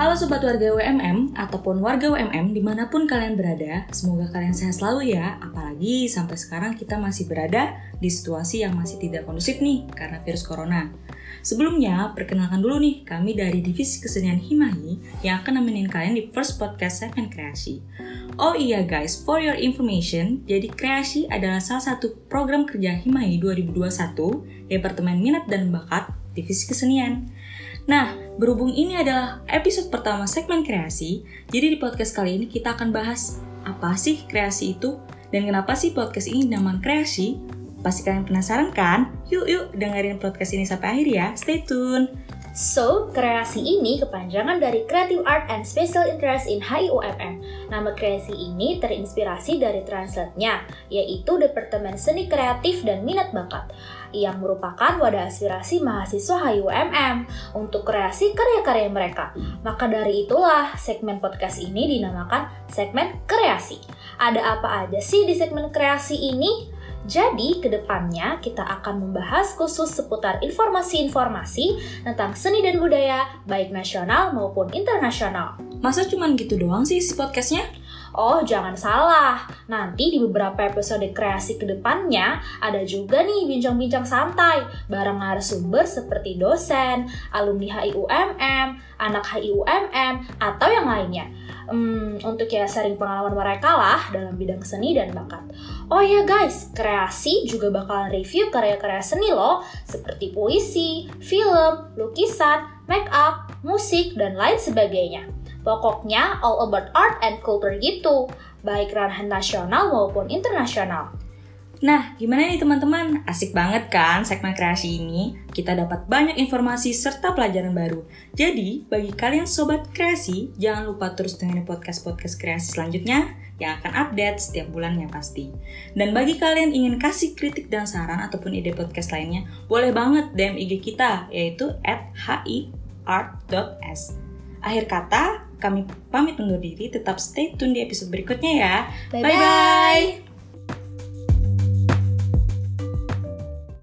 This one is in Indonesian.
Halo Sobat Warga UMM ataupun warga UMM di mana pun kalian berada, semoga kalian sehat selalu ya. Apalagi sampai sekarang kita masih berada di situasi yang masih tidak kondusif nih karena virus corona. Sebelumnya, perkenalkan dulu nih kami dari Divisi Kesenian Himahi yang akan nemenin kalian di first podcast segmen kreasi. Oh iya guys, for your information, jadi kreasi adalah salah satu program kerja Himahi 2021 Departemen Minat dan Bakat Divisi Kesenian. Nah, berhubung ini adalah episode pertama segmen kreasi, jadi di podcast kali ini kita akan bahas apa sih kreasi itu dan kenapa sih podcast ini dinamakan kreasi? Pasti kalian penasaran kan? Yuk yuk dengerin podcast ini sampai akhir ya. Stay tune. So, kreasi ini kepanjangan dari Creative Art and Special Interest in HIUMM. Nama kreasi ini terinspirasi dari translate-nya, yaitu Departemen Seni Kreatif dan Minat Bakat, yang merupakan wadah aspirasi mahasiswa HIUMM untuk kreasi karya-karya mereka. Maka dari itulah segmen podcast ini dinamakan segmen kreasi. Ada apa aja sih di segmen kreasi ini? Jadi, ke depannya kita akan membahas khusus seputar informasi-informasi tentang seni dan budaya, baik nasional maupun internasional. Masa cuman gitu doang sih si podcastnya? Oh, jangan salah. Nanti di beberapa episode kreasi ke depannya ada juga nih bincang-bincang santai bareng narasumber seperti dosen, alumni HIUMM, anak HIUMM, atau yang lainnya. Hmm, untuk ya sharing pengalaman mereka lah dalam bidang seni dan bakat. Oh ya guys, kreasi juga bakalan review karya-karya seni loh, seperti puisi, film, lukisan, make up, musik, dan lain sebagainya. Pokoknya all about art and culture gitu, baik ranah nasional maupun internasional. Nah, gimana nih teman-teman? Asik banget kan segmen kreasi ini? Kita dapat banyak informasi serta pelajaran baru. Jadi, bagi kalian sobat kreasi, jangan lupa terus dengerin podcast-podcast kreasi selanjutnya yang akan update setiap bulannya pasti. Dan bagi kalian ingin kasih kritik dan saran ataupun ide podcast lainnya, boleh banget DM IG kita yaitu at hiart.s. Akhir kata, kami pamit undur diri, tetap stay tune di episode berikutnya ya. Bye-bye.